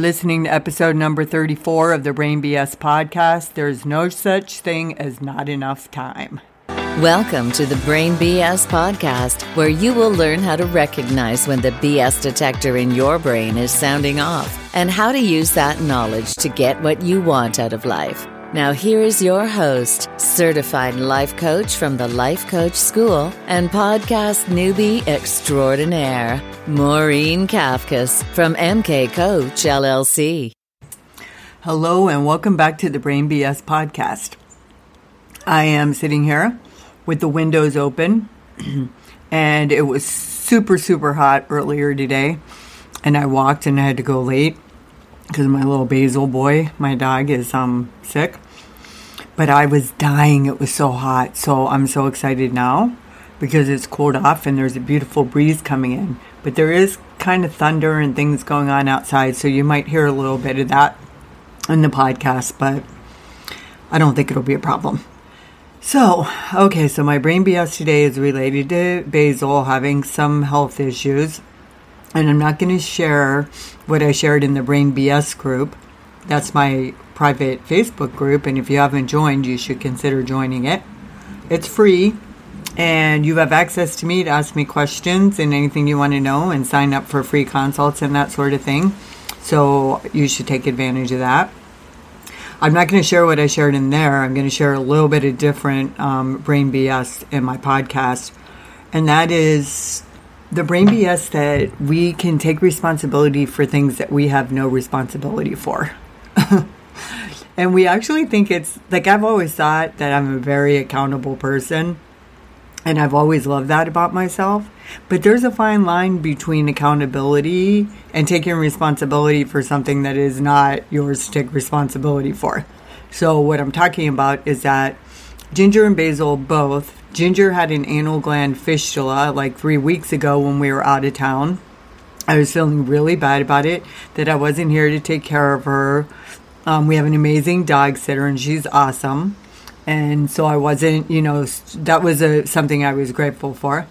You're listening to episode number 34 of the Brain BS podcast. There's no such thing as not enough time. Welcome to the Brain BS podcast, where you will learn how to recognize when the BS detector in your brain is sounding off and how to use that knowledge to get what you want out of life. Now, here is your host, certified life coach from the Life Coach School and podcast newbie extraordinaire, Maureen Kafkas from MK Coach LLC. Hello, and welcome back to the Brain BS podcast. I am sitting here with the windows open, and it was super, super hot earlier today. And I walked and I had to go late because my little basil boy, my dog, is um sick. But I was dying. It was so hot. So I'm so excited now because it's cooled off and there's a beautiful breeze coming in. But there is kind of thunder and things going on outside, so you might hear a little bit of that in the podcast, but I don't think it'll be a problem. So, okay, so my brain BS today is related to Basil having some health issues. And I'm not going to share what I shared in the Brain BS group. That's my private Facebook group. And if you haven't joined, you should consider joining it. It's free. And you have access to me to ask me questions and anything you want to know and sign up for free consults and that sort of thing. So you should take advantage of that. I'm not going to share what I shared in there. I'm going to share a little bit of different um, brain BS in my podcast. And that is the brain BS that we can take responsibility for things that we have no responsibility for. and we actually think it's like I've always thought that I'm a very accountable person. And I've always loved that about myself. But there's a fine line between accountability and taking responsibility for something that is not yours to take responsibility for. So, what I'm talking about is that Ginger and Basil both Ginger had an anal gland fistula like three weeks ago when we were out of town. I was feeling really bad about it, that I wasn't here to take care of her. Um, we have an amazing dog sitter, and she's awesome. And so I wasn't, you know, that was a, something I was grateful for.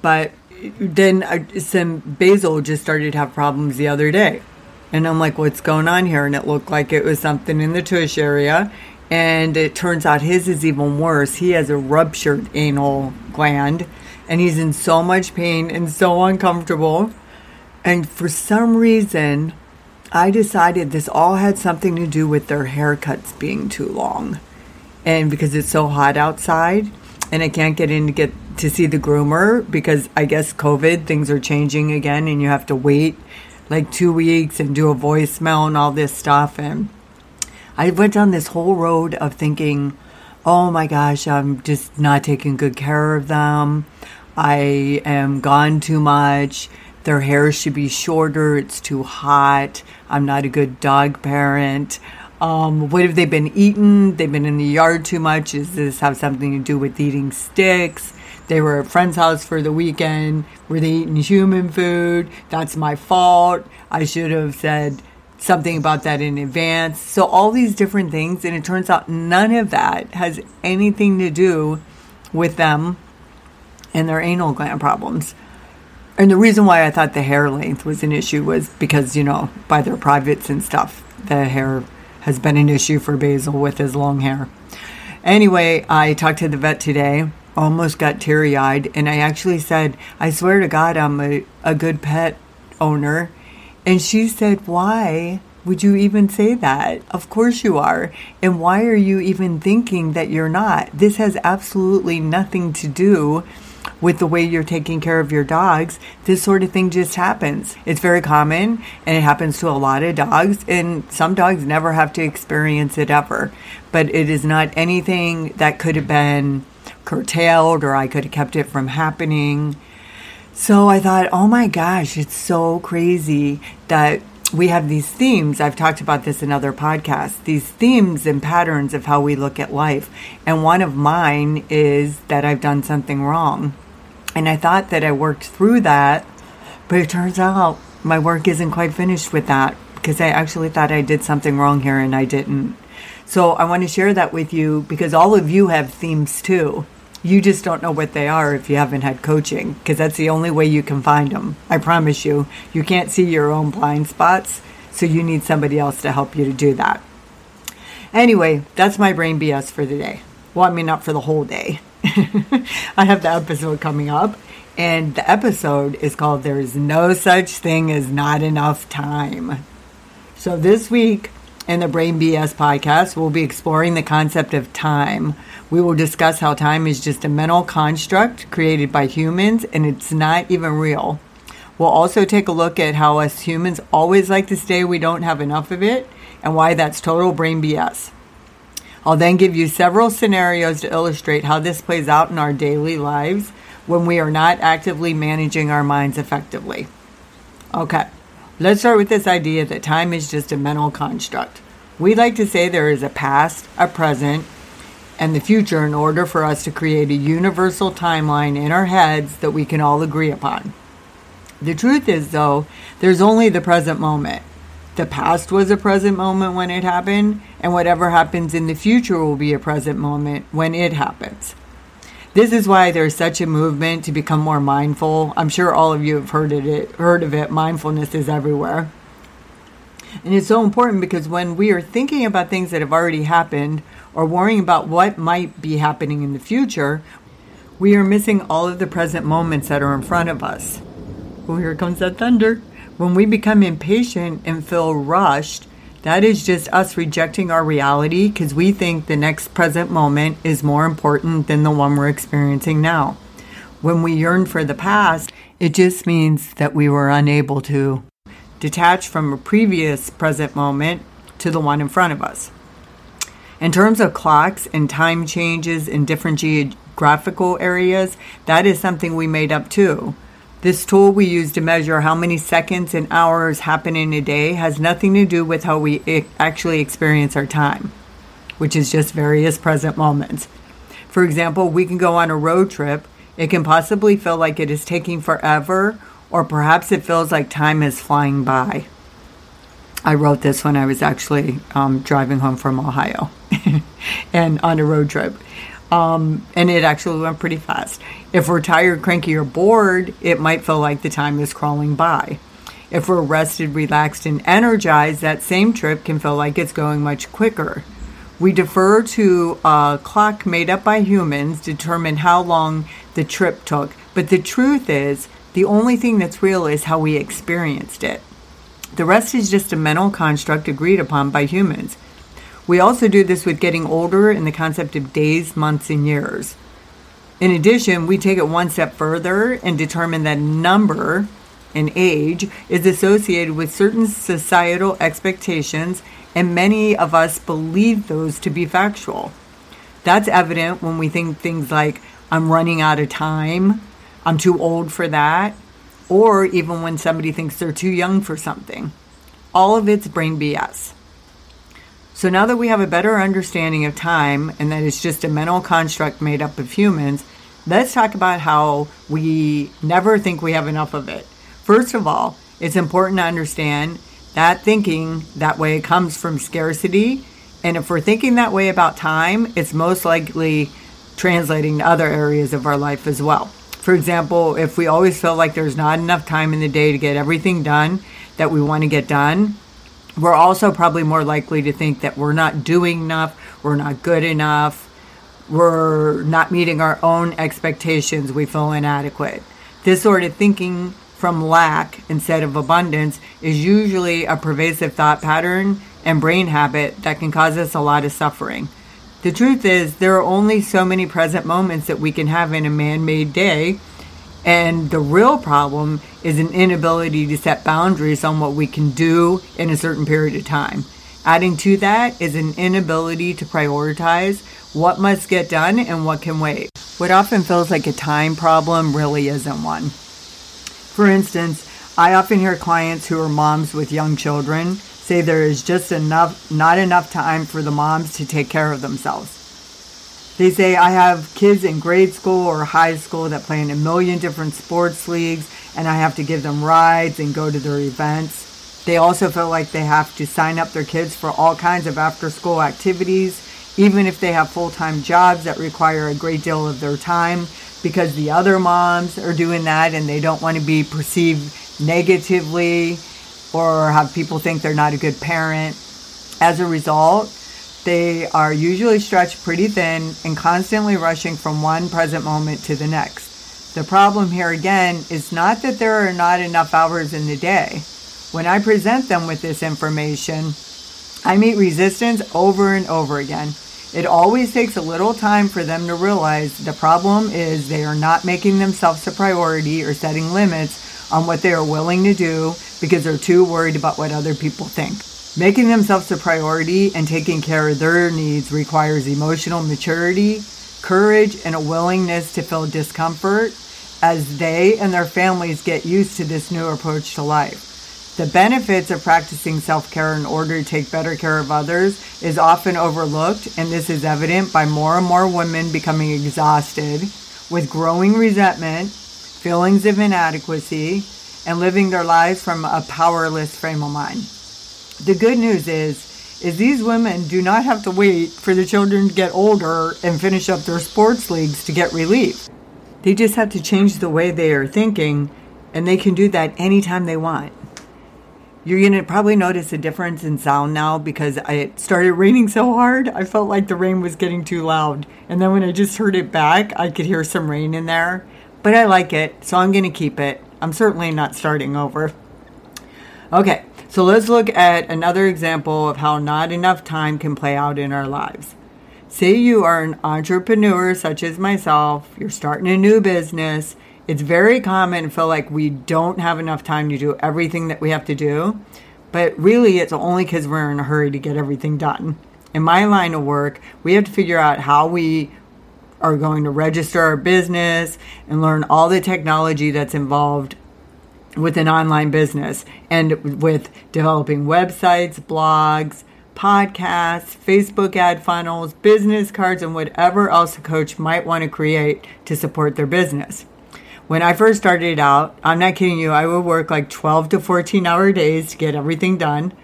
But then uh, some Basil just started to have problems the other day. And I'm like, what's going on here? And it looked like it was something in the tush area. And it turns out his is even worse. He has a ruptured anal gland and he's in so much pain and so uncomfortable. And for some reason, I decided this all had something to do with their haircuts being too long. And because it's so hot outside and I can't get in to get to see the groomer because I guess COVID things are changing again and you have to wait like 2 weeks and do a voicemail and all this stuff and I went down this whole road of thinking, oh my gosh, I'm just not taking good care of them. I am gone too much. Their hair should be shorter. It's too hot. I'm not a good dog parent. Um, what have they been eating? They've been in the yard too much. Does this have something to do with eating sticks? They were at a friend's house for the weekend. Were they eating human food? That's my fault. I should have said, something about that in advance. So, all these different things, and it turns out none of that has anything to do with them and their anal gland problems. And the reason why I thought the hair length was an issue was because, you know, by their privates and stuff, the hair has been an issue for Basil with his long hair. Anyway, I talked to the vet today, almost got teary eyed, and I actually said, I swear to God, I'm a, a good pet owner and she said, Why would you even say that? Of course you are. And why are you even thinking that you're not? This has absolutely nothing to do with the way you're taking care of your dogs. This sort of thing just happens. It's very common and it happens to a lot of dogs. And some dogs never have to experience it ever. But it is not anything that could have been curtailed or I could have kept it from happening. So I thought, oh my gosh, it's so crazy that we have these themes. I've talked about this in other podcasts, these themes and patterns of how we look at life. And one of mine is that I've done something wrong. And I thought that I worked through that, but it turns out my work isn't quite finished with that because I actually thought I did something wrong here and I didn't. So I want to share that with you because all of you have themes too. You just don't know what they are if you haven't had coaching, because that's the only way you can find them. I promise you, you can't see your own blind spots. So you need somebody else to help you to do that. Anyway, that's my brain BS for the day. Well, I mean, not for the whole day. I have the episode coming up, and the episode is called There is No Such Thing as Not Enough Time. So this week in the Brain BS podcast, we'll be exploring the concept of time. We will discuss how time is just a mental construct created by humans and it's not even real. We'll also take a look at how us humans always like to say we don't have enough of it and why that's total brain BS. I'll then give you several scenarios to illustrate how this plays out in our daily lives when we are not actively managing our minds effectively. Okay, let's start with this idea that time is just a mental construct. We like to say there is a past, a present, and the future in order for us to create a universal timeline in our heads that we can all agree upon. The truth is, though, there's only the present moment. The past was a present moment when it happened, and whatever happens in the future will be a present moment when it happens. This is why there's such a movement to become more mindful. I'm sure all of you have heard of it. Heard of it. Mindfulness is everywhere. And it's so important because when we are thinking about things that have already happened or worrying about what might be happening in the future, we are missing all of the present moments that are in front of us. Well, here comes that thunder. When we become impatient and feel rushed, that is just us rejecting our reality because we think the next present moment is more important than the one we're experiencing now. When we yearn for the past, it just means that we were unable to detach from a previous present moment to the one in front of us. In terms of clocks and time changes in different geographical areas, that is something we made up too. This tool we use to measure how many seconds and hours happen in a day has nothing to do with how we actually experience our time, which is just various present moments. For example, we can go on a road trip. It can possibly feel like it is taking forever, or perhaps it feels like time is flying by. I wrote this when I was actually um, driving home from Ohio and on a road trip. Um, and it actually went pretty fast. If we're tired, cranky, or bored, it might feel like the time is crawling by. If we're rested, relaxed, and energized, that same trip can feel like it's going much quicker. We defer to a clock made up by humans to determine how long the trip took. But the truth is, the only thing that's real is how we experienced it. The rest is just a mental construct agreed upon by humans. We also do this with getting older in the concept of days, months, and years. In addition, we take it one step further and determine that number and age is associated with certain societal expectations, and many of us believe those to be factual. That's evident when we think things like, I'm running out of time, I'm too old for that, or even when somebody thinks they're too young for something. All of it's brain BS. So now that we have a better understanding of time and that it's just a mental construct made up of humans, let's talk about how we never think we have enough of it. First of all, it's important to understand that thinking that way comes from scarcity. And if we're thinking that way about time, it's most likely translating to other areas of our life as well. For example, if we always feel like there's not enough time in the day to get everything done that we want to get done, we're also probably more likely to think that we're not doing enough, we're not good enough, we're not meeting our own expectations, we feel inadequate. This sort of thinking from lack instead of abundance is usually a pervasive thought pattern and brain habit that can cause us a lot of suffering. The truth is, there are only so many present moments that we can have in a man made day and the real problem is an inability to set boundaries on what we can do in a certain period of time. Adding to that is an inability to prioritize what must get done and what can wait. What often feels like a time problem really isn't one. For instance, I often hear clients who are moms with young children say there is just enough not enough time for the moms to take care of themselves. They say, I have kids in grade school or high school that play in a million different sports leagues, and I have to give them rides and go to their events. They also feel like they have to sign up their kids for all kinds of after school activities, even if they have full time jobs that require a great deal of their time, because the other moms are doing that and they don't want to be perceived negatively or have people think they're not a good parent. As a result, they are usually stretched pretty thin and constantly rushing from one present moment to the next. The problem here again is not that there are not enough hours in the day. When I present them with this information, I meet resistance over and over again. It always takes a little time for them to realize the problem is they are not making themselves a priority or setting limits on what they are willing to do because they're too worried about what other people think. Making themselves a priority and taking care of their needs requires emotional maturity, courage, and a willingness to feel discomfort as they and their families get used to this new approach to life. The benefits of practicing self care in order to take better care of others is often overlooked, and this is evident by more and more women becoming exhausted with growing resentment, feelings of inadequacy, and living their lives from a powerless frame of mind. The good news is is these women do not have to wait for the children to get older and finish up their sports leagues to get relief. They just have to change the way they are thinking and they can do that anytime they want. You're going to probably notice a difference in sound now because it started raining so hard. I felt like the rain was getting too loud. And then when I just heard it back, I could hear some rain in there. But I like it, so I'm going to keep it. I'm certainly not starting over. Okay, so let's look at another example of how not enough time can play out in our lives. Say you are an entrepreneur, such as myself, you're starting a new business. It's very common to feel like we don't have enough time to do everything that we have to do, but really it's only because we're in a hurry to get everything done. In my line of work, we have to figure out how we are going to register our business and learn all the technology that's involved with an online business and with developing websites, blogs, podcasts, Facebook ad funnels, business cards, and whatever else a coach might want to create to support their business. When I first started out, I'm not kidding you, I would work like 12 to 14 hour days to get everything done.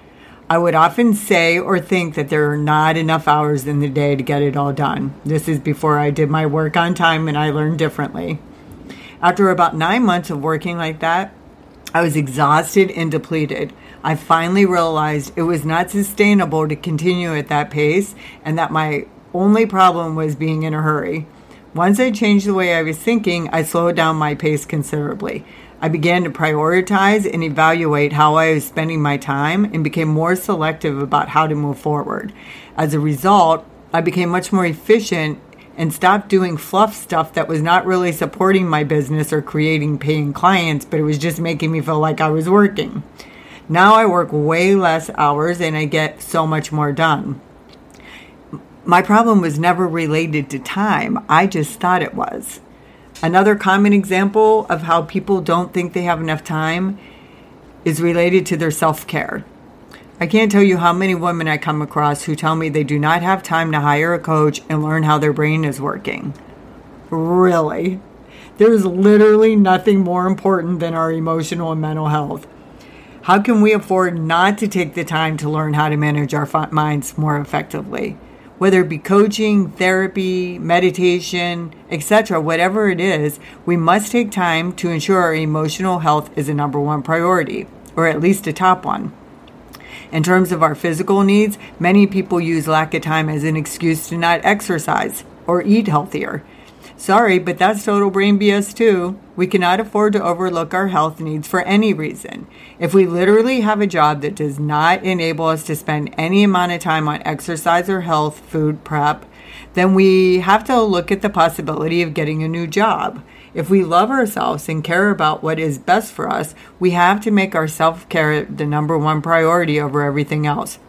I would often say or think that there are not enough hours in the day to get it all done. This is before I did my work on time and I learned differently. After about nine months of working like that, I was exhausted and depleted. I finally realized it was not sustainable to continue at that pace and that my only problem was being in a hurry. Once I changed the way I was thinking, I slowed down my pace considerably. I began to prioritize and evaluate how I was spending my time and became more selective about how to move forward. As a result, I became much more efficient and stopped doing fluff stuff that was not really supporting my business or creating paying clients, but it was just making me feel like I was working. Now I work way less hours and I get so much more done. My problem was never related to time, I just thought it was. Another common example of how people don't think they have enough time is related to their self care. I can't tell you how many women I come across who tell me they do not have time to hire a coach and learn how their brain is working. Really? There's literally nothing more important than our emotional and mental health. How can we afford not to take the time to learn how to manage our minds more effectively? Whether it be coaching, therapy, meditation, etc., whatever it is, we must take time to ensure our emotional health is a number one priority, or at least a top one. In terms of our physical needs, many people use lack of time as an excuse to not exercise or eat healthier. Sorry, but that's total brain BS too. We cannot afford to overlook our health needs for any reason. If we literally have a job that does not enable us to spend any amount of time on exercise or health, food prep, then we have to look at the possibility of getting a new job. If we love ourselves and care about what is best for us, we have to make our self care the number one priority over everything else.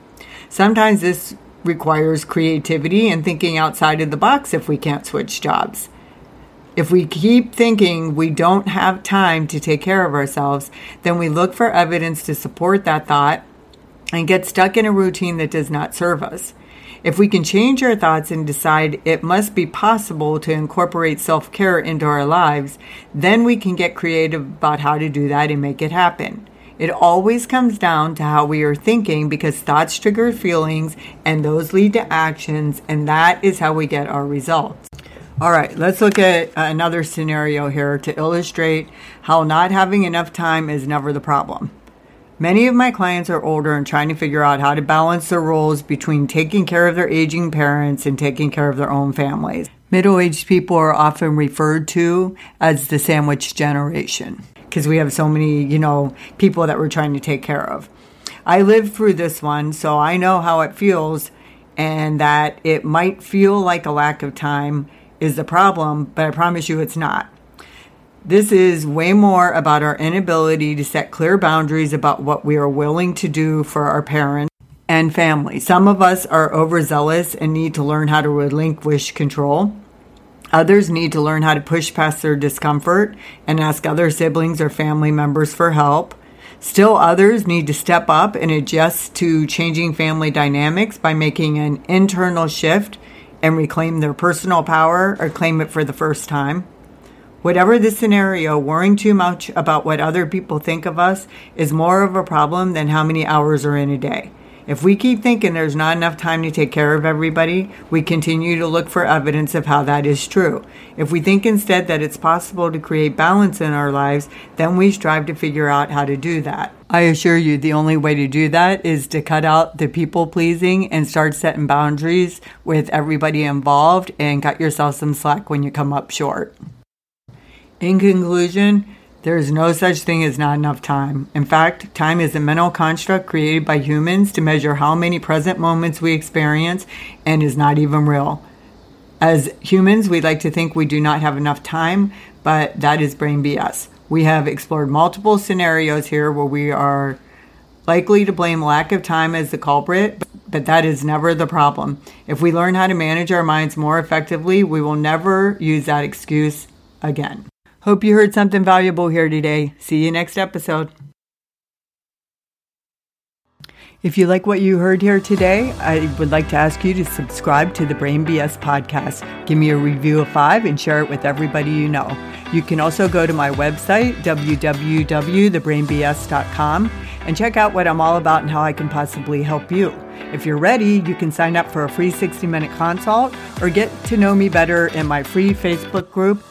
Sometimes this requires creativity and thinking outside of the box if we can't switch jobs. If we keep thinking we don't have time to take care of ourselves, then we look for evidence to support that thought and get stuck in a routine that does not serve us. If we can change our thoughts and decide it must be possible to incorporate self care into our lives, then we can get creative about how to do that and make it happen. It always comes down to how we are thinking because thoughts trigger feelings and those lead to actions, and that is how we get our results. All right, let's look at another scenario here to illustrate how not having enough time is never the problem. Many of my clients are older and trying to figure out how to balance their roles between taking care of their aging parents and taking care of their own families. Middle aged people are often referred to as the sandwich generation because we have so many, you know, people that we're trying to take care of. I lived through this one, so I know how it feels and that it might feel like a lack of time is the problem, but I promise you it's not. This is way more about our inability to set clear boundaries about what we are willing to do for our parents and family. Some of us are overzealous and need to learn how to relinquish control. Others need to learn how to push past their discomfort and ask other siblings or family members for help. Still, others need to step up and adjust to changing family dynamics by making an internal shift and reclaim their personal power or claim it for the first time. Whatever the scenario, worrying too much about what other people think of us is more of a problem than how many hours are in a day. If we keep thinking there's not enough time to take care of everybody, we continue to look for evidence of how that is true. If we think instead that it's possible to create balance in our lives, then we strive to figure out how to do that. I assure you, the only way to do that is to cut out the people pleasing and start setting boundaries with everybody involved and cut yourself some slack when you come up short. In conclusion, there is no such thing as not enough time. In fact, time is a mental construct created by humans to measure how many present moments we experience and is not even real. As humans, we like to think we do not have enough time, but that is brain BS. We have explored multiple scenarios here where we are likely to blame lack of time as the culprit, but that is never the problem. If we learn how to manage our minds more effectively, we will never use that excuse again. Hope you heard something valuable here today. See you next episode. If you like what you heard here today, I would like to ask you to subscribe to the Brain BS podcast. Give me a review of five and share it with everybody you know. You can also go to my website, www.thebrainbs.com, and check out what I'm all about and how I can possibly help you. If you're ready, you can sign up for a free 60 minute consult or get to know me better in my free Facebook group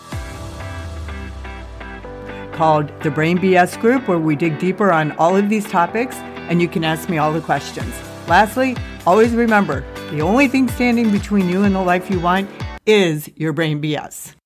called the Brain BS Group, where we dig deeper on all of these topics and you can ask me all the questions. Lastly, always remember the only thing standing between you and the life you want is your brain BS.